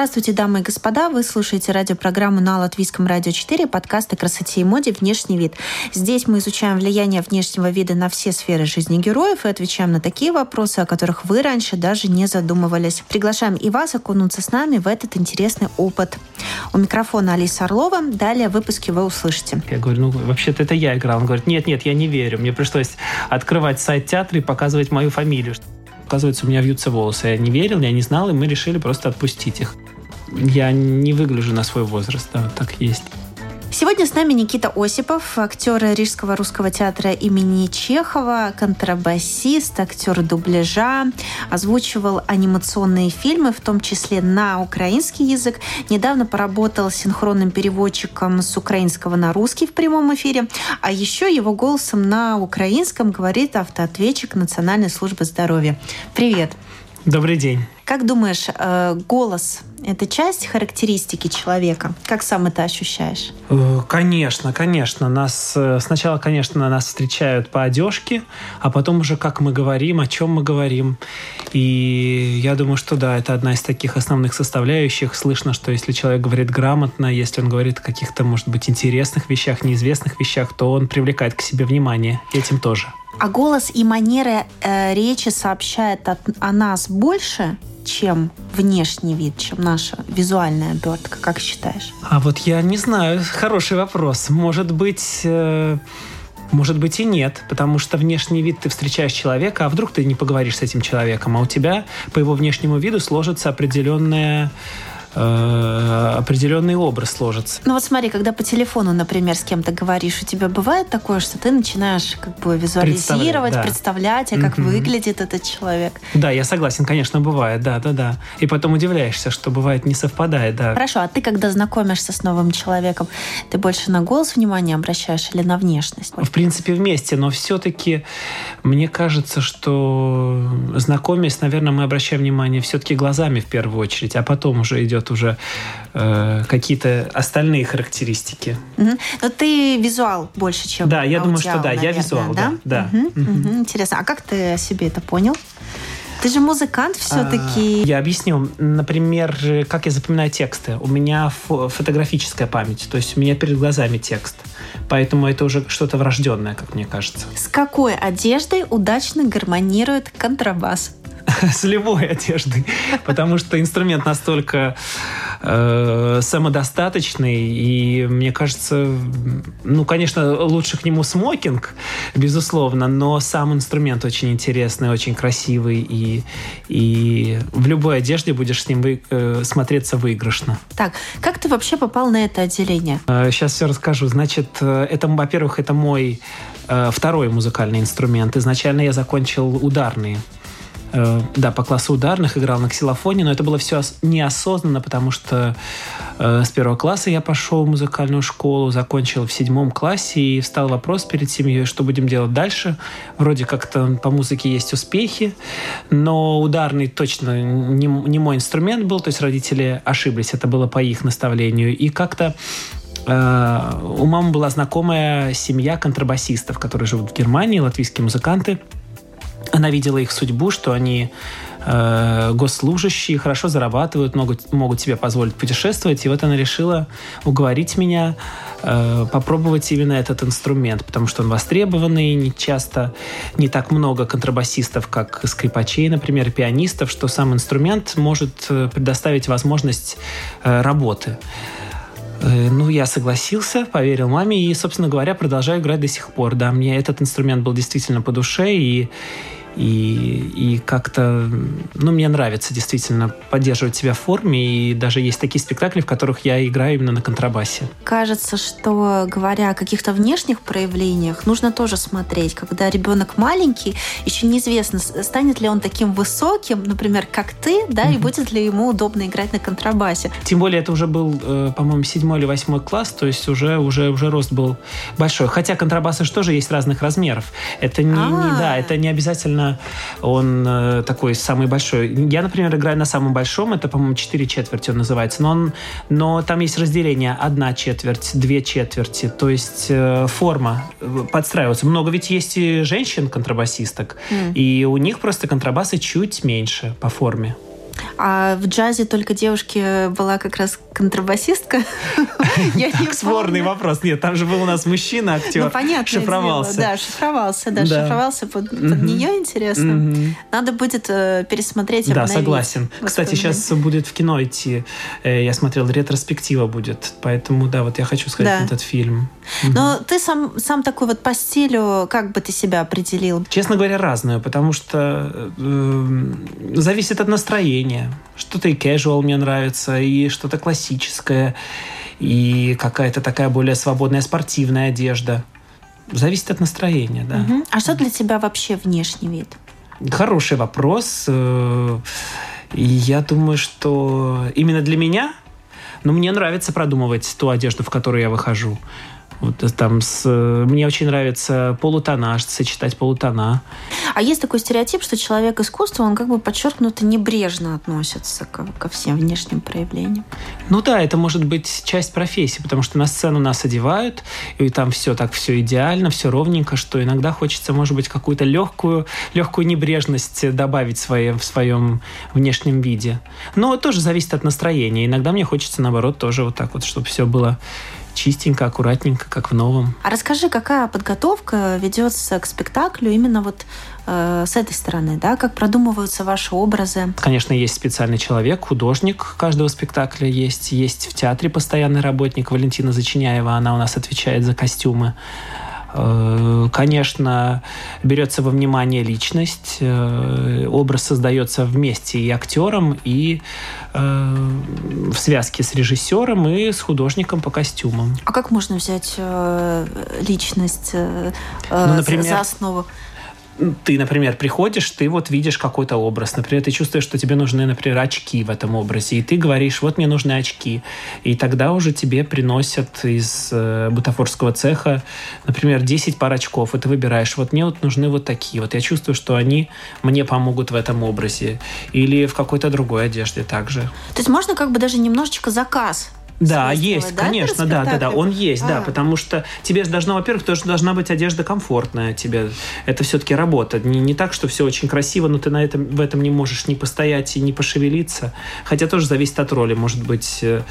Здравствуйте, дамы и господа. Вы слушаете радиопрограмму на Латвийском радио 4, подкаст о красоте и моде «Внешний вид». Здесь мы изучаем влияние внешнего вида на все сферы жизни героев и отвечаем на такие вопросы, о которых вы раньше даже не задумывались. Приглашаем и вас окунуться с нами в этот интересный опыт. У микрофона Алиса Орлова. Далее в выпуске вы услышите. Я говорю, ну, вообще-то это я играл. Он говорит, нет, нет, я не верю. Мне пришлось открывать сайт театра и показывать мою фамилию оказывается, у меня вьются волосы. Я не верил, я не знал, и мы решили просто отпустить их. Я не выгляжу на свой возраст, да, так есть. Сегодня с нами Никита Осипов, актер Рижского русского театра имени Чехова, контрабасист, актер дубляжа, озвучивал анимационные фильмы, в том числе на украинский язык. Недавно поработал синхронным переводчиком с украинского на русский в прямом эфире. А еще его голосом на украинском говорит автоответчик Национальной службы здоровья. Привет! Добрый день. Как думаешь, э, голос – это часть характеристики человека? Как сам это ощущаешь? Э, конечно, конечно. Нас э, сначала, конечно, нас встречают по одежке, а потом уже как мы говорим, о чем мы говорим. И я думаю, что да, это одна из таких основных составляющих. Слышно, что если человек говорит грамотно, если он говорит о каких-то, может быть, интересных вещах, неизвестных вещах, то он привлекает к себе внимание. Этим тоже. А голос и манера э, речи сообщает от, о нас больше, чем внешний вид, чем наша визуальная обертка, как считаешь? А вот я не знаю, хороший вопрос. Может быть... Э... Может быть и нет, потому что внешний вид ты встречаешь человека, а вдруг ты не поговоришь с этим человеком, а у тебя по его внешнему виду сложится определенная э, определенный образ сложится. Ну вот смотри, когда по телефону, например, с кем-то говоришь, у тебя бывает такое, что ты начинаешь как бы визуализировать, да. представлять, а как mm-hmm. выглядит этот человек. Да, я согласен, конечно, бывает, да, да, да. И потом удивляешься, что бывает не совпадает, да. Хорошо, а ты когда знакомишься с новым человеком, ты больше на голос внимания обращаешь или на внешность? В принципе, вместе, но все-таки мне кажется, что знакомясь, наверное, мы обращаем внимание все-таки глазами в первую очередь, а потом уже идет идет уже э, какие-то остальные характеристики. Угу. Но ты визуал больше, чем Да, я думаю, что да, наверное, я визуал, да. да, да. Угу, угу. Интересно. А как ты себе это понял? Ты же музыкант все-таки. А, я объясню. Например, как я запоминаю тексты. У меня фотографическая память, то есть у меня перед глазами текст. Поэтому это уже что-то врожденное, как мне кажется. С какой одеждой удачно гармонирует контрабас? с любой одеждой, потому что инструмент настолько э, самодостаточный, и мне кажется, ну, конечно, лучше к нему смокинг, безусловно, но сам инструмент очень интересный, очень красивый, и, и в любой одежде будешь с ним вы, э, смотреться выигрышно. Так, как ты вообще попал на это отделение? Э, сейчас все расскажу. Значит, э, это, во-первых, это мой э, второй музыкальный инструмент. Изначально я закончил ударные Э, да, по классу ударных играл на ксилофоне, но это было все неосознанно, потому что э, с первого класса я пошел в музыкальную школу, закончил в седьмом классе, и встал вопрос перед семьей, что будем делать дальше. Вроде как-то по музыке есть успехи, но ударный точно не, не мой инструмент был, то есть родители ошиблись, это было по их наставлению. И как-то э, у мамы была знакомая семья контрабасистов, которые живут в Германии, латвийские музыканты – она видела их судьбу, что они э, госслужащие, хорошо зарабатывают, могут, могут себе позволить путешествовать. И вот она решила уговорить меня э, попробовать именно этот инструмент, потому что он востребованный, не часто, не так много контрабасистов, как скрипачей, например, пианистов, что сам инструмент может э, предоставить возможность э, работы. Э, ну, я согласился, поверил маме и, собственно говоря, продолжаю играть до сих пор. Да, мне этот инструмент был действительно по душе, и И, и как-то, ну, мне нравится действительно поддерживать себя в форме. И даже есть такие спектакли, в которых я играю именно на контрабасе. Кажется, что говоря о каких-то внешних проявлениях, нужно тоже смотреть. Когда ребенок маленький, еще неизвестно, станет ли он таким высоким, например, как ты, да, mm-hmm. и будет ли ему удобно играть на контрабасе. Тем более это уже был, э, по-моему, седьмой или восьмой класс, то есть уже, уже, уже рост был большой. Хотя контрабасы же тоже есть разных размеров. Это не, не да, это не обязательно он э, такой самый большой. Я, например, играю на самом большом, это, по-моему, 4 четверти он называется, но, он, но там есть разделение одна четверть, две четверти, то есть э, форма подстраивается. Много ведь есть и женщин-контрабасисток, mm. и у них просто контрабасы чуть меньше по форме. А в джазе только девушки была как раз контрабасистка. Спорный вопрос. Нет, там же был у нас мужчина, актер. Ну. Шифровался. Да, шифровался, да, шифровался под нее, интересно. Надо будет э, пересмотреть, Да, согласен. Кстати, сейчас будет в кино идти. Э, я смотрел, ретроспектива будет. Поэтому, да, вот я хочу сказать этот фильм. Но ты сам, сам такой вот по стилю, как бы ты себя определил? Честно говоря, разную, потому что э, зависит от настроения. Что-то и casual мне нравится, и что-то классическое, и какая-то такая более свободная спортивная одежда. Зависит от настроения, да. Угу. А что для тебя вообще внешний вид? Хороший вопрос. Э, и я думаю, что именно для меня, ну, мне нравится продумывать ту одежду, в которую я выхожу. Вот там с... Мне очень нравится полутонаж, сочетать полутона. А есть такой стереотип, что человек искусства, он как бы подчеркнуто небрежно относится ко, ко всем внешним проявлениям. Ну да, это может быть часть профессии, потому что на сцену нас одевают, и там все так, все идеально, все ровненько, что иногда хочется, может быть, какую-то легкую, легкую небрежность добавить в своем, в своем внешнем виде. Но тоже зависит от настроения. Иногда мне хочется, наоборот, тоже вот так вот, чтобы все было чистенько, аккуратненько, как в новом. А расскажи, какая подготовка ведется к спектаклю именно вот э, с этой стороны, да, как продумываются ваши образы? Конечно, есть специальный человек, художник каждого спектакля есть, есть в театре постоянный работник Валентина Зачиняева, она у нас отвечает за костюмы. Э, конечно, берется во внимание личность, э, образ создается вместе и актером, и э, в связке с режиссером и с художником по костюмам. А как можно взять личность ну, например, за основу? Ты, например, приходишь, ты вот видишь какой-то образ, например, ты чувствуешь, что тебе нужны, например, очки в этом образе, и ты говоришь, вот мне нужны очки, и тогда уже тебе приносят из э, бутафорского цеха, например, 10 пар очков, и ты выбираешь, вот мне вот нужны вот такие, вот я чувствую, что они мне помогут в этом образе, или в какой-то другой одежде также. То есть можно как бы даже немножечко заказ да, есть, да, конечно, да, да, да, он есть, а. да, потому что тебе же должно, во-первых, тоже должна быть одежда комфортная тебе. Это все-таки работа. Не, не так, что все очень красиво, но ты на этом, в этом не можешь ни постоять и не пошевелиться. Хотя тоже зависит от роли. Может быть, э,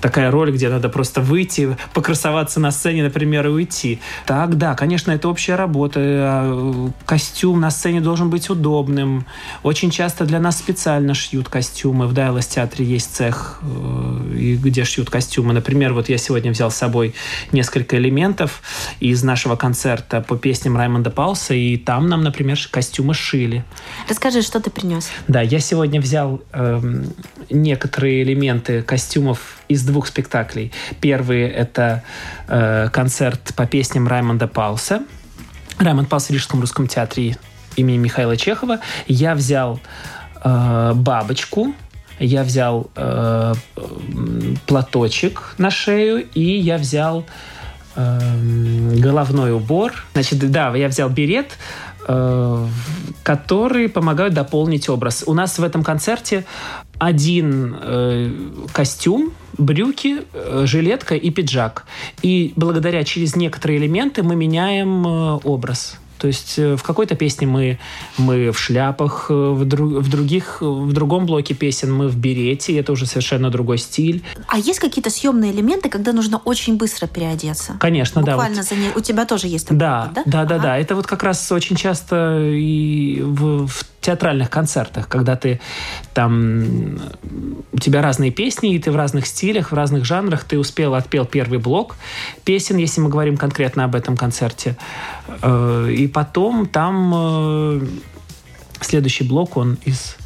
такая роль, где надо просто выйти, покрасоваться на сцене, например, и уйти. Так, да, конечно, это общая работа. А, костюм на сцене должен быть удобным. Очень часто для нас специально шьют костюмы. В Дайлас театре есть цех, э, где шьют костюмы. Например, вот я сегодня взял с собой несколько элементов из нашего концерта по песням Раймонда Пауса, и там нам, например, костюмы шили. Расскажи, что ты принес? Да, я сегодня взял э, некоторые элементы костюмов из двух спектаклей. Первый — это э, концерт по песням Раймонда Пауса. Раймонд Паус в Рижском русском театре имени Михаила Чехова. Я взял э, бабочку, я взял э, платочек на шею, и я взял э, головной убор. Значит, да, я взял берет, э, которые помогают дополнить образ. У нас в этом концерте один э, костюм, брюки, э, жилетка и пиджак. И благодаря через некоторые элементы мы меняем э, образ. То есть э, в какой-то песне мы, мы в шляпах, э, в, друг, в, других, в другом блоке песен мы в берете, это уже совершенно другой стиль. А есть какие-то съемные элементы, когда нужно очень быстро переодеться? Конечно, Буквально да. За не... У тебя тоже есть такой да, опыт, да? Да, да, ага. да. Это вот как раз очень часто и в, в театральных концертах, когда ты там у тебя разные песни, и ты в разных стилях, в разных жанрах, ты успел, отпел первый блок песен, если мы говорим конкретно об этом концерте, э, и потом там э, следующий блок, он из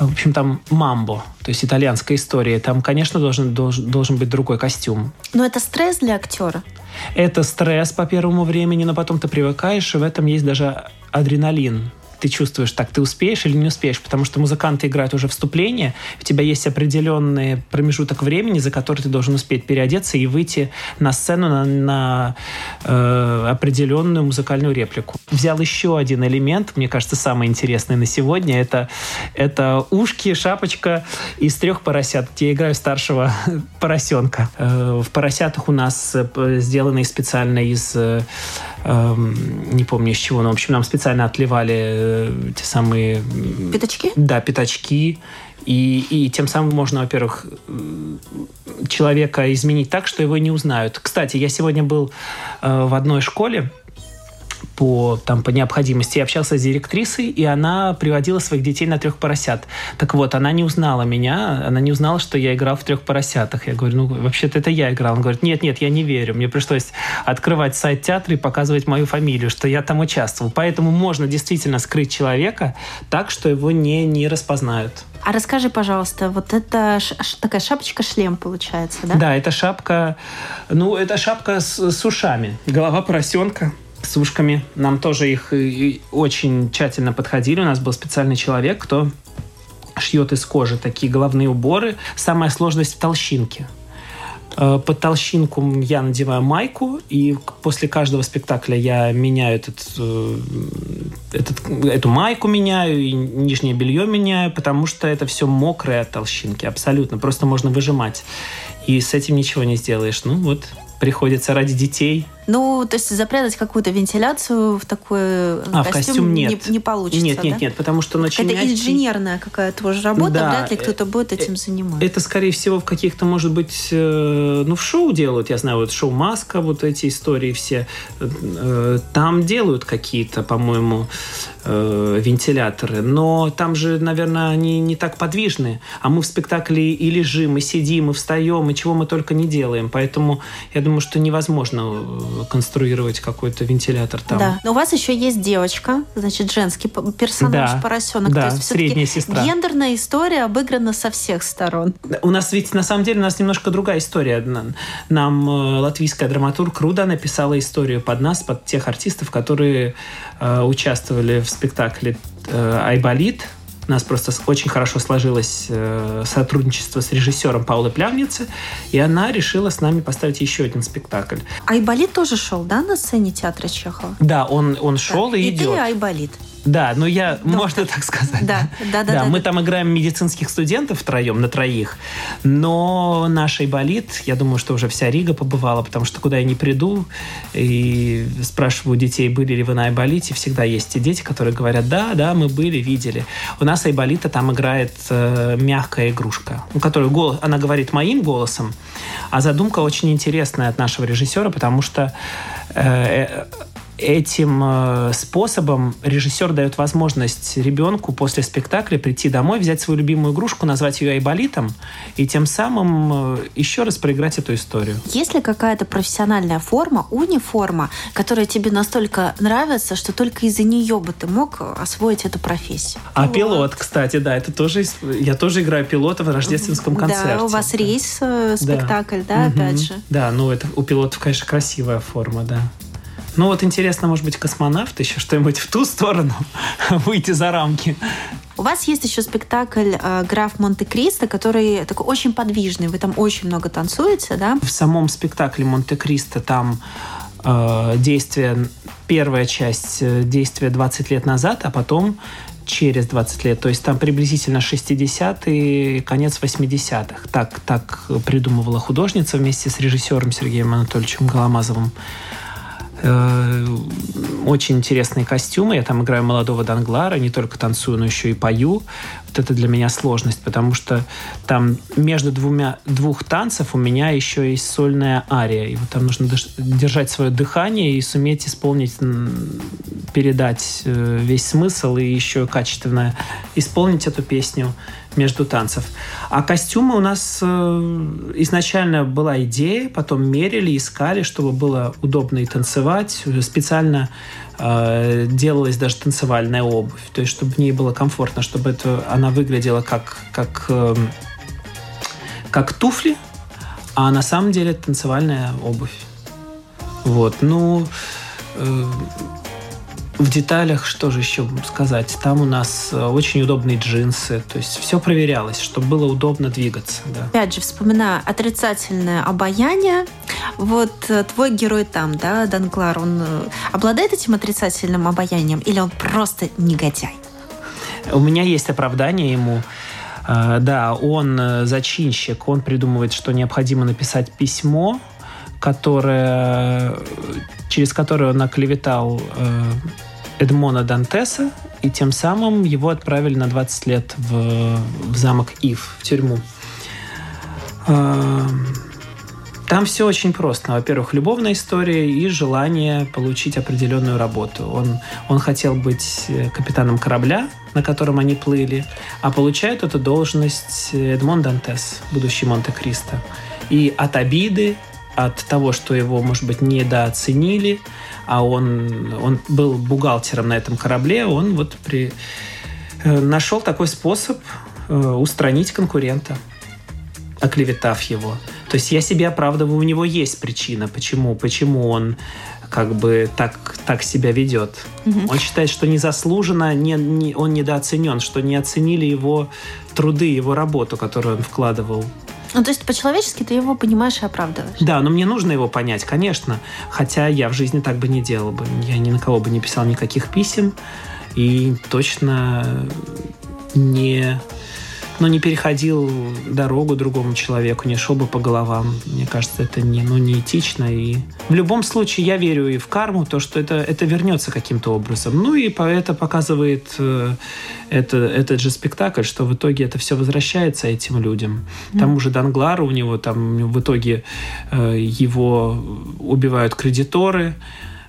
в общем, там мамбо, то есть итальянская история. Там, конечно, должен, должен, должен быть другой костюм. Но это стресс для актера? Это стресс по первому времени, но потом ты привыкаешь, и в этом есть даже адреналин ты чувствуешь, так, ты успеешь или не успеешь, потому что музыканты играют уже вступление, у тебя есть определенный промежуток времени, за который ты должен успеть переодеться и выйти на сцену на, на э, определенную музыкальную реплику. Взял еще один элемент, мне кажется, самый интересный на сегодня, это, это ушки, шапочка из трех поросят. Я играю старшего поросенка. Э, в поросятах у нас э, сделаны специально из э, Эм, не помню из чего, но, в общем, нам специально отливали э, те самые... Пятачки? Да, пятачки. И, и тем самым можно, во-первых, человека изменить так, что его не узнают. Кстати, я сегодня был э, в одной школе, по, там, по необходимости. Я общался с директрисой, и она приводила своих детей на трех поросят. Так вот, она не узнала меня, она не узнала, что я играл в трех поросятах. Я говорю, ну, вообще-то это я играл. Он говорит, нет, нет, я не верю. Мне пришлось открывать сайт театра и показывать мою фамилию, что я там участвовал. Поэтому можно действительно скрыть человека так, что его не, не распознают. А расскажи, пожалуйста, вот это такая шапочка-шлем получается, да? Да, это шапка, ну, это шапка с, с ушами. Голова поросенка с ушками. Нам тоже их очень тщательно подходили. У нас был специальный человек, кто шьет из кожи такие головные уборы. Самая сложность в толщинке. Э, под толщинку я надеваю майку, и после каждого спектакля я меняю этот, э, этот, эту майку меняю, и нижнее белье меняю, потому что это все мокрое от толщинки, абсолютно. Просто можно выжимать. И с этим ничего не сделаешь. Ну вот, приходится ради детей ну, то есть запрятать какую-то вентиляцию в такой э, а, костюм, в костюм нет. Не, не получится, Нет, нет, да? нет, потому что очень Это инженерная какая-то тоже работа, да, вряд ли кто-то будет этим заниматься. Это, скорее всего, в каких-то, может быть, э, ну, в шоу делают, я знаю, вот шоу «Маска», вот эти истории все. Э, там делают какие-то, по-моему, вентиляторы, но там же, наверное, они не так подвижны. А мы в спектакле и лежим, и сидим, и встаем, и чего мы только не делаем. Поэтому я думаю, что невозможно конструировать какой-то вентилятор там. Да, но у вас еще есть девочка, значит, женский персонаж, да, поросенок. Да, То есть средняя сестра. Гендерная история обыграна со всех сторон. У нас ведь на самом деле у нас немножко другая история. Нам э, латвийская драматург Руда написала историю под нас, под тех артистов, которые э, участвовали в спектакле э, «Айболит», у нас просто очень хорошо сложилось э, сотрудничество с режиссером Паулой Плявницы, и она решила с нами поставить еще один спектакль. Айболит тоже шел, да, на сцене театра Чехова? Да, он, он шел да. и, и идет. И Айболит. Да, но я, Доктор. можно так сказать. Да, да, да. да, мы да. там играем медицинских студентов втроем, на троих. Но наш болит, я думаю, что уже вся Рига побывала, потому что куда я не приду и спрашиваю детей, были ли вы на Айболите, всегда есть те дети, которые говорят, да, да, мы были, видели. У нас Айболита там играет э, мягкая игрушка, у которой голос, она говорит моим голосом, а задумка очень интересная от нашего режиссера, потому что э, этим э, способом режиссер дает возможность ребенку после спектакля прийти домой, взять свою любимую игрушку, назвать ее айболитом и тем самым э, еще раз проиграть эту историю. Есть ли какая-то профессиональная форма, униформа, которая тебе настолько нравится, что только из-за нее бы ты мог освоить эту профессию? А вот. пилот, кстати, да, это тоже я тоже играю пилота в рождественском концерте. Да, у вас рейс э, спектакль, да, да угу. опять же. Да, ну это у пилотов, конечно, красивая форма, да. Ну вот интересно, может быть, космонавт еще что-нибудь в ту сторону выйти за рамки. У вас есть еще спектакль э, «Граф Монте-Кристо», который такой очень подвижный. Вы там очень много танцуете, да? В самом спектакле «Монте-Кристо» там э, действие, первая часть э, действия 20 лет назад, а потом через 20 лет. То есть там приблизительно 60-е, конец 80-х. Так, так придумывала художница вместе с режиссером Сергеем Анатольевичем Голомазовым. Э, очень интересные костюмы. Я там играю молодого Данглара, не только танцую, но еще и пою. Вот это для меня сложность, потому что там между двумя, двух танцев у меня еще есть сольная ария. И вот там нужно держать свое дыхание и суметь исполнить, передать э, весь смысл и еще качественно исполнить эту песню между танцев. А костюмы у нас изначально была идея, потом мерили, искали, чтобы было удобно и танцевать. Специально делалась даже танцевальная обувь, то есть чтобы в ней было комфортно, чтобы это, она выглядела как, как, эм, как туфли, а на самом деле танцевальная обувь. Вот, ну, э, в деталях, что же еще сказать, там у нас э, очень удобные джинсы, то есть все проверялось, чтобы было удобно двигаться. Да. Опять же, вспоминая отрицательное обаяние, вот э, твой герой там, да, Данглар, он обладает этим отрицательным обаянием или он просто негодяй? У меня есть оправдание ему. Да, он э, зачинщик, он придумывает, что необходимо написать письмо, которое, через которое он оклеветал э, Эдмона Дантеса, и тем самым его отправили на 20 лет в, в замок Ив, в тюрьму. А, там все очень просто. Во-первых, любовная история и желание получить определенную работу. Он, он хотел быть э, капитаном корабля, на котором они плыли, а получает эту должность Эдмон Дантес, будущий Монте-Кристо. И от обиды, от того, что его, может быть, недооценили, а он, он был бухгалтером на этом корабле, он вот при, э, нашел такой способ э, устранить конкурента, оклеветав его. То есть я себе оправдываю, у него есть причина, почему, почему он как бы так, так себя ведет. Угу. Он считает, что незаслуженно не, не, он недооценен, что не оценили его труды, его работу, которую он вкладывал. Ну, то есть по-человечески ты его понимаешь и оправдываешь? Да, но мне нужно его понять, конечно. Хотя я в жизни так бы не делал бы. Я ни на кого бы не писал никаких писем. И точно не но не переходил дорогу другому человеку, не шел бы по головам. Мне кажется, это не, ну, не этично. И в любом случае я верю и в карму, то, что это, это вернется каким-то образом. Ну и это показывает э, это, этот же спектакль, что в итоге это все возвращается этим людям. Mm. Тому же Данглару у него там в итоге э, его убивают кредиторы,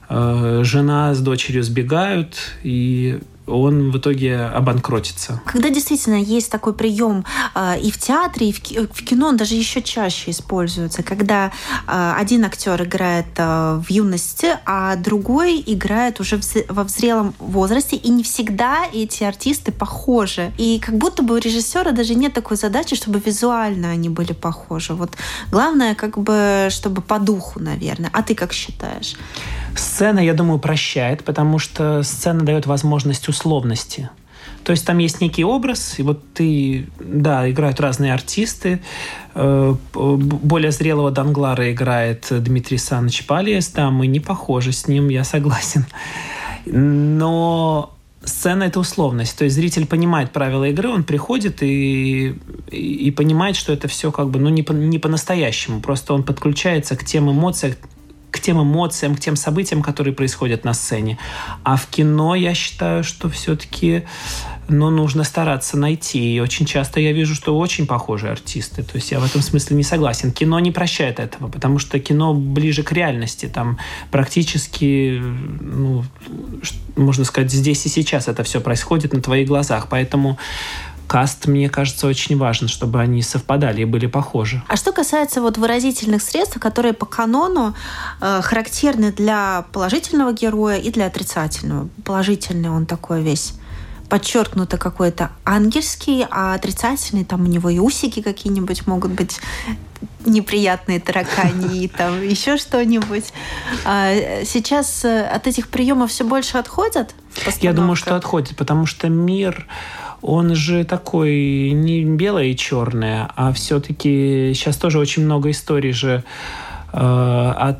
э, жена с дочерью сбегают, и он в итоге обанкротится. Когда действительно есть такой прием э, и в театре, и в, в кино, он даже еще чаще используется, когда э, один актер играет э, в юности, а другой играет уже во взрелом возрасте, и не всегда эти артисты похожи. И как будто бы у режиссера даже нет такой задачи, чтобы визуально они были похожи. Вот главное, как бы, чтобы по духу, наверное. А ты как считаешь? Сцена, я думаю, прощает, потому что сцена дает возможность условности. То есть там есть некий образ, и вот ты, да, играют разные артисты. Э, более зрелого Данглара играет Дмитрий Саныч Палиес, да, мы не похожи с ним, я согласен. Но сцена это условность. То есть зритель понимает правила игры, он приходит и, и, и понимает, что это все как бы ну, не, по, не по-настоящему. Просто он подключается к тем эмоциям, к тем эмоциям, к тем событиям, которые происходят на сцене. А в кино я считаю, что все-таки ну, нужно стараться найти. И очень часто я вижу, что очень похожие артисты. То есть я в этом смысле не согласен. Кино не прощает этого, потому что кино ближе к реальности. Там практически, ну, можно сказать, здесь и сейчас это все происходит на твоих глазах. Поэтому каст, мне кажется, очень важен, чтобы они совпадали и были похожи. А что касается вот выразительных средств, которые по канону э, характерны для положительного героя и для отрицательного. Положительный он такой весь подчеркнуто какой-то ангельский, а отрицательный, там у него и усики какие-нибудь могут быть неприятные таракани и там еще что-нибудь. А сейчас э, от этих приемов все больше отходят? Я думаю, что отходит, потому что мир он же такой не белое и черное, а все-таки сейчас тоже очень много историй же э, от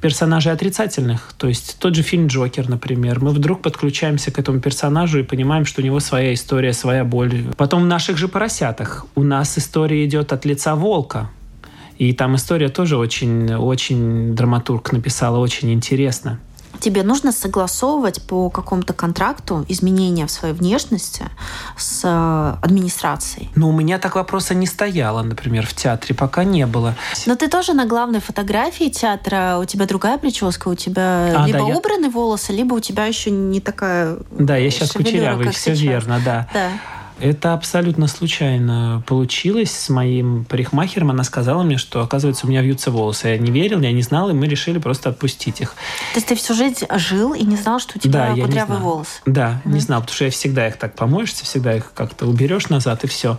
персонажей отрицательных. То есть тот же фильм «Джокер», например. Мы вдруг подключаемся к этому персонажу и понимаем, что у него своя история, своя боль. Потом в наших же «Поросятах» у нас история идет от лица волка. И там история тоже очень, очень драматург написала, очень интересно тебе нужно согласовывать по какому-то контракту изменения в своей внешности с э, администрацией? Ну, у меня так вопроса не стояло, например, в театре, пока не было. Но ты тоже на главной фотографии театра, у тебя другая прическа, у тебя а, либо да, убраны я... волосы, либо у тебя еще не такая Да, я сейчас кучерявый, все сейчас. верно, да. Да. Это абсолютно случайно получилось с моим парикмахером. Она сказала мне, что, оказывается, у меня вьются волосы. Я не верил, я не знал, и мы решили просто отпустить их. То есть ты всю жизнь жил и не знал, что у тебя да, кудрявый волос? Да, угу. не знал, потому что я всегда их так помоешься, всегда их как-то уберешь назад, и все.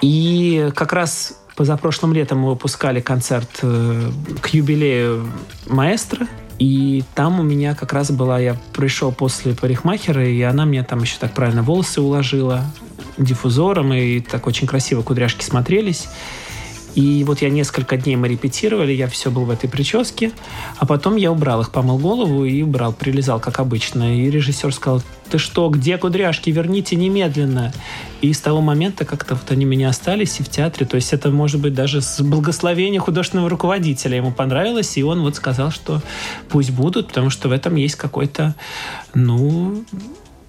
И как раз позапрошлым летом мы выпускали концерт э, к юбилею маэстро и там у меня как раз была, я пришел после парикмахера, и она мне там еще так правильно волосы уложила диффузором, и так очень красиво кудряшки смотрелись. И вот я несколько дней мы репетировали, я все был в этой прическе, а потом я убрал их, помыл голову и убрал, прилезал, как обычно. И режиссер сказал, ты что, где кудряшки, верните немедленно. И с того момента как-то вот они меня остались и в театре. То есть это может быть даже с благословения художественного руководителя. Ему понравилось, и он вот сказал, что пусть будут, потому что в этом есть какой-то, ну,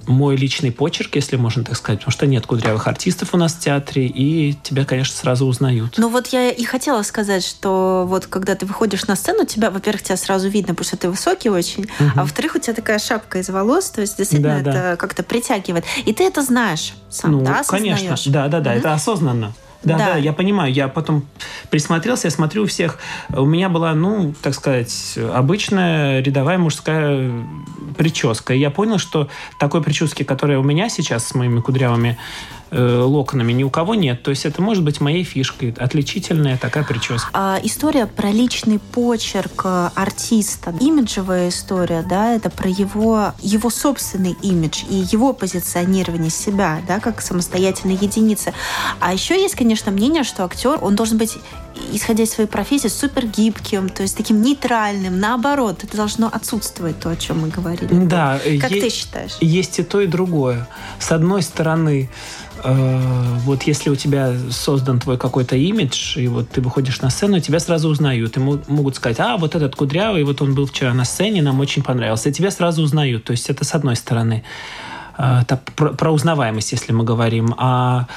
мой личный почерк, если можно так сказать, потому что нет кудрявых артистов у нас в театре, и тебя, конечно, сразу узнают. Ну вот я и хотела сказать, что вот когда ты выходишь на сцену, тебя, во-первых, тебя сразу видно, потому что ты высокий очень, угу. а во-вторых, у тебя такая шапка из волос, то есть действительно да, это да. как-то притягивает. И ты это знаешь сам, ну, да, осознаешь? конечно, да, да, да, угу. это осознанно. Да, да, да, я понимаю. Я потом присмотрелся, я смотрю у всех. У меня была, ну, так сказать, обычная рядовая мужская прическа. И я понял, что такой прически, которая у меня сейчас с моими кудрявыми э, локонами ни у кого нет. То есть это может быть моей фишкой. Отличительная такая прическа. А, история про личный почерк э, артиста. Имиджевая история, да, это про его, его собственный имидж и его позиционирование себя, да, как самостоятельной единицы. А еще есть, конечно, мнение, что актер, он должен быть исходя из своей профессии, супер гибким, то есть таким нейтральным. Наоборот, это должно отсутствовать то, о чем мы говорили. Да. Как е- ты считаешь? Есть и то, и другое. С одной стороны, э, вот если у тебя создан твой какой-то имидж, и вот ты выходишь на сцену, тебя сразу узнают. И могут сказать, а, вот этот кудрявый, вот он был вчера на сцене, нам очень понравился. И тебя сразу узнают. То есть это с одной стороны. Э, про, про узнаваемость, если мы говорим. А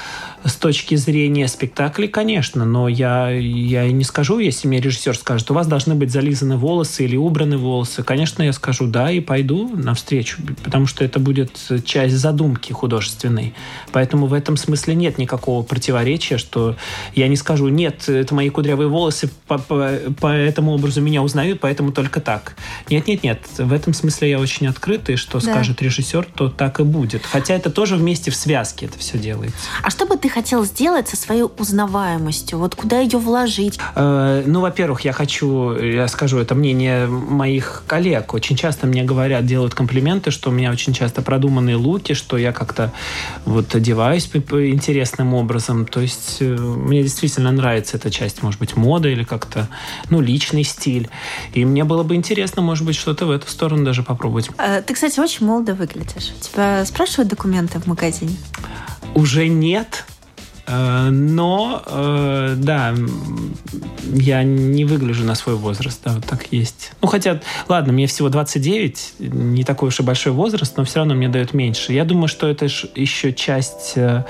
с точки зрения спектакля, конечно, но я, я не скажу, если мне режиссер скажет, у вас должны быть зализаны волосы или убраны волосы. Конечно, я скажу да и пойду навстречу, потому что это будет часть задумки художественной. Поэтому в этом смысле нет никакого противоречия, что я не скажу, нет, это мои кудрявые волосы, по, по, по этому образу меня узнают, поэтому только так. Нет, нет, нет. В этом смысле я очень открытый, что да. скажет режиссер, то так и будет. Хотя это тоже вместе в связке это все делается. А что бы ты хотел сделать со своей узнаваемостью? Вот куда ее вложить? Э, ну, во-первых, я хочу, я скажу, это мнение моих коллег. Очень часто мне говорят, делают комплименты, что у меня очень часто продуманные луки, что я как-то вот одеваюсь интересным образом. То есть э, мне действительно нравится эта часть, может быть, мода или как-то, ну, личный стиль. И мне было бы интересно, может быть, что-то в эту сторону даже попробовать. Э, ты, кстати, очень молодо выглядишь. Тебя спрашивают документы в магазине? Уже нет, но, э, да, я не выгляжу на свой возраст, да, вот так есть. Ну, хотя, ладно, мне всего 29, не такой уж и большой возраст, но все равно мне дают меньше. Я думаю, что это еще часть э,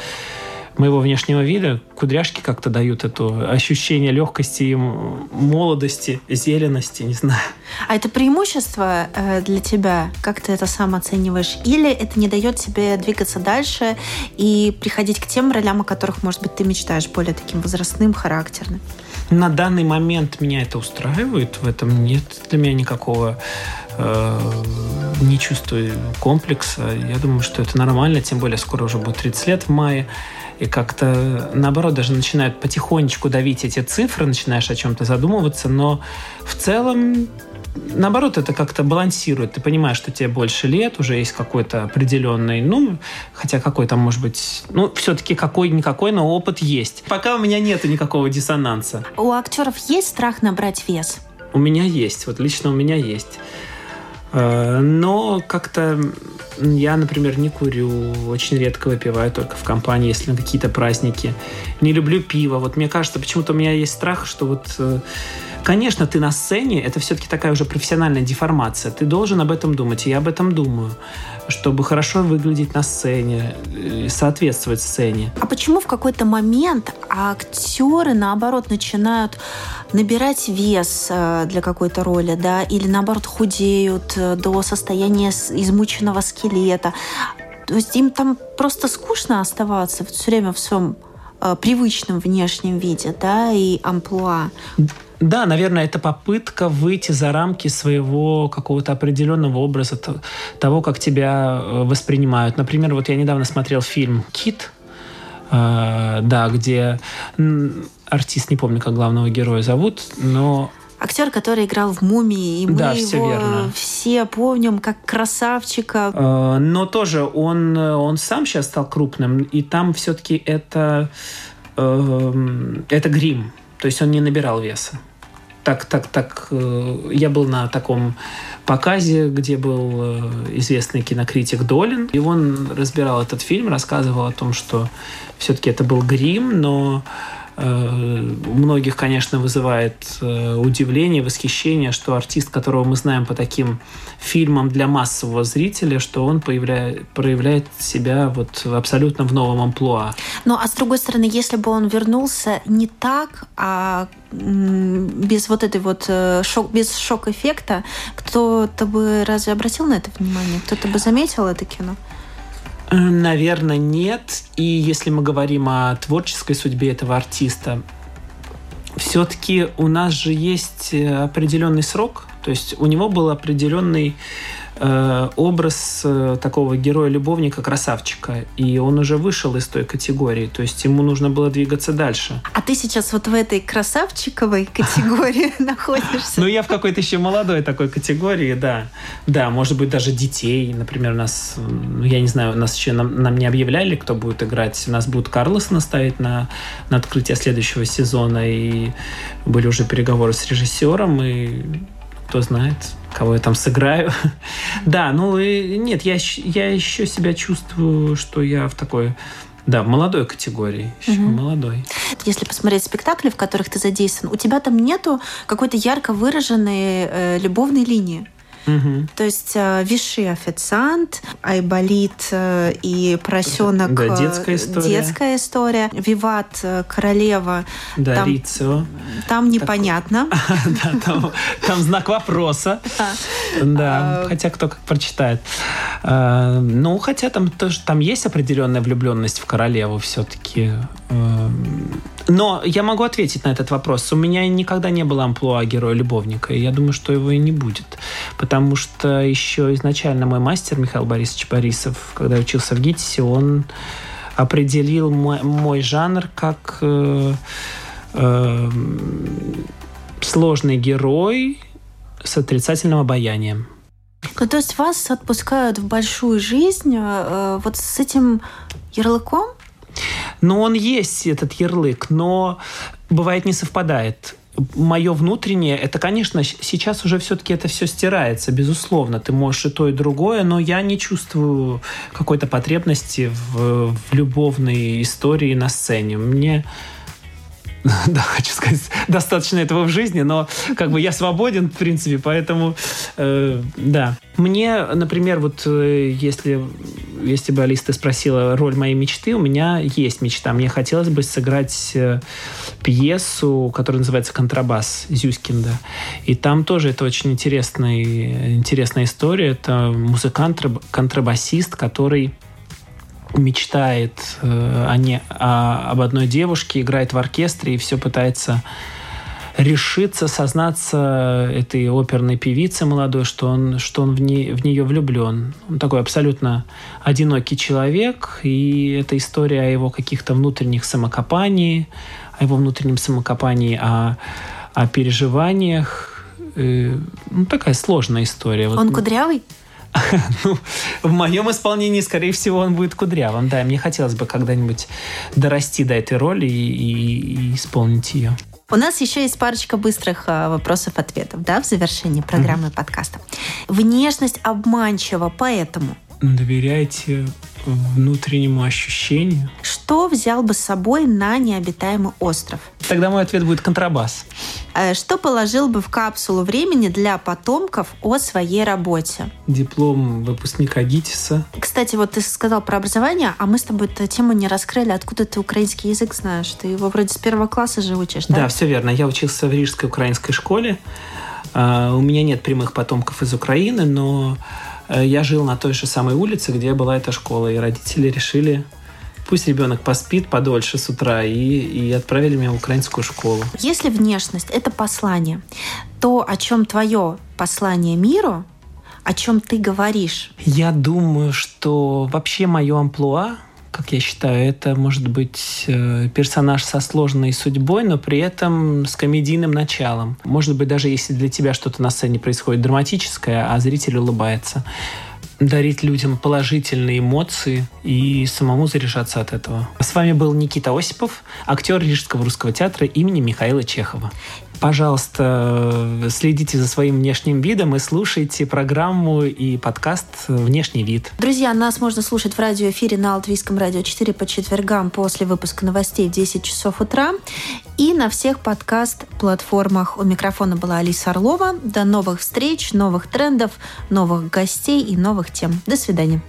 моего внешнего вида. Кудряшки как-то дают это ощущение легкости и молодости, зелености, не знаю. А это преимущество э, для тебя? Как ты это сам оцениваешь? Или это не дает тебе двигаться дальше и приходить к тем ролям, о которых, может быть, ты мечтаешь, более таким возрастным, характерным? На данный момент меня это устраивает. В этом нет для меня никакого э, не чувствую комплекса. Я думаю, что это нормально, тем более скоро уже будет 30 лет в мае и как-то наоборот даже начинают потихонечку давить эти цифры, начинаешь о чем-то задумываться, но в целом наоборот, это как-то балансирует. Ты понимаешь, что тебе больше лет, уже есть какой-то определенный, ну, хотя какой там, может быть, ну, все-таки какой-никакой, но опыт есть. Пока у меня нету никакого диссонанса. У актеров есть страх набрать вес? У меня есть, вот лично у меня есть. Э, но как-то я, например, не курю, очень редко выпиваю, только в компании, если на какие-то праздники. Не люблю пиво. Вот мне кажется, почему-то у меня есть страх, что вот э, Конечно, ты на сцене, это все-таки такая уже профессиональная деформация. Ты должен об этом думать, и я об этом думаю, чтобы хорошо выглядеть на сцене, э, соответствовать сцене. А почему в какой-то момент актеры, наоборот, начинают набирать вес э, для какой-то роли, да, или наоборот худеют э, до состояния измученного скелета? То есть им там просто скучно оставаться все время в своем привычном внешнем виде, да, и амплуа. Да, наверное, это попытка выйти за рамки своего какого-то определенного образа, того, как тебя э, воспринимают. Например, вот я недавно смотрел фильм «Кит», э, да, где артист, не помню, как главного героя зовут, но актер, который играл в «Мумии», и мы да, его верно. все помним как красавчика. Э, но тоже он, он сам сейчас стал крупным, и там все-таки это, это грим, то есть он не набирал веса так, так, так. Э, я был на таком показе, где был э, известный кинокритик Долин, и он разбирал этот фильм, рассказывал о том, что все-таки это был грим, но у многих, конечно, вызывает э, удивление, восхищение, что артист, которого мы знаем по таким фильмам для массового зрителя, что он появляет, проявляет себя вот абсолютно в новом амплуа. Ну, а с другой стороны, если бы он вернулся не так, а без вот этой вот э, шок, без шок-эффекта, кто-то бы разве обратил на это внимание? Кто-то бы заметил это кино? Э, наверное, нет. И если мы говорим о творческой судьбе этого артиста, все-таки у нас же есть э, определенный срок. То есть у него был определенный Э, образ э, такого героя-любовника, красавчика. И он уже вышел из той категории. То есть ему нужно было двигаться дальше. А ты сейчас вот в этой красавчиковой категории находишься? Ну, я в какой-то еще молодой такой категории, да. Да, может быть, даже детей. Например, у нас, ну, я не знаю, у нас еще нам, нам не объявляли, кто будет играть. У нас будет Карлосон ставить на, на открытие следующего сезона. И были уже переговоры с режиссером. И кто знает, кого я там сыграю. да, ну и нет, я, я еще себя чувствую, что я в такой да, в молодой категории, еще угу. молодой. Если посмотреть спектакли, в которых ты задействован, у тебя там нету какой-то ярко выраженной э, любовной линии. Угу. То есть э, Виши официант, Айболит э, и поросенок. Да, детская история. Детская история. Виват, э, королева. Да, там, Рицио. Там непонятно. Да, там знак вопроса. Да, хотя кто как прочитает. Ну, хотя там тоже там есть определенная влюбленность в королеву все-таки. Но я могу ответить на этот вопрос. У меня никогда не было амплуа героя-любовника, и я думаю, что его и не будет. Потому что еще изначально мой мастер Михаил Борисович Борисов, когда учился в ГИТИСе, он определил мой, мой жанр как э, э, сложный герой с отрицательным обаянием. Ну, то есть вас отпускают в большую жизнь э, вот с этим ярлыком? Ну, он есть, этот ярлык, но бывает не совпадает мое внутреннее, это, конечно, сейчас уже все-таки это все стирается, безусловно. Ты можешь и то, и другое, но я не чувствую какой-то потребности в, в любовной истории на сцене. Мне да, хочу сказать, достаточно этого в жизни, но как бы я свободен, в принципе, поэтому, э, да. Мне, например, вот э, если, если бы Алиса спросила роль моей мечты, у меня есть мечта. Мне хотелось бы сыграть э, пьесу, которая называется «Контрабас» Зюскинда. И там тоже это очень интересная, интересная история. Это музыкант-контрабасист, который мечтает э, о не, о, об одной девушке, играет в оркестре и все пытается решиться, сознаться этой оперной певице молодой, что он, что он в, не, в нее влюблен. Он такой абсолютно одинокий человек, и это история о его каких-то внутренних самокопании, о его внутреннем самокопании, о, о переживаниях. И, ну, такая сложная история. Он вот, кудрявый? ну, в моем исполнении, скорее всего, он будет кудрявым. Да, мне хотелось бы когда-нибудь дорасти до этой роли и, и, и исполнить ее. У нас еще есть парочка быстрых э, вопросов-ответов, да, в завершении программы mm-hmm. подкаста. Внешность обманчива, поэтому доверяйте внутреннему ощущению. Что взял бы с собой на необитаемый остров? Тогда мой ответ будет контрабас. Э, что положил бы в капсулу времени для потомков о своей работе? Диплом выпускника ГИТИСа. Кстати, вот ты сказал про образование, а мы с тобой эту тему не раскрыли. Откуда ты украинский язык знаешь? Ты его вроде с первого класса же учишь, да? Да, все верно. Я учился в Рижской украинской школе. Uh, у меня нет прямых потомков из Украины, но я жил на той же самой улице, где была эта школа, и родители решили пусть ребенок поспит подольше с утра, и, и отправили меня в украинскую школу. Если внешность – это послание, то о чем твое послание миру, о чем ты говоришь? Я думаю, что вообще мое амплуа как я считаю, это может быть э, персонаж со сложной судьбой, но при этом с комедийным началом. Может быть, даже если для тебя что-то на сцене происходит драматическое, а зритель улыбается дарить людям положительные эмоции и самому заряжаться от этого. С вами был Никита Осипов, актер Рижского русского театра имени Михаила Чехова. Пожалуйста, следите за своим внешним видом и слушайте программу и подкаст «Внешний вид». Друзья, нас можно слушать в радиоэфире на Алтвийском радио 4 по четвергам после выпуска новостей в 10 часов утра и на всех подкаст-платформах. У микрофона была Алиса Орлова. До новых встреч, новых трендов, новых гостей и новых тем. До свидания.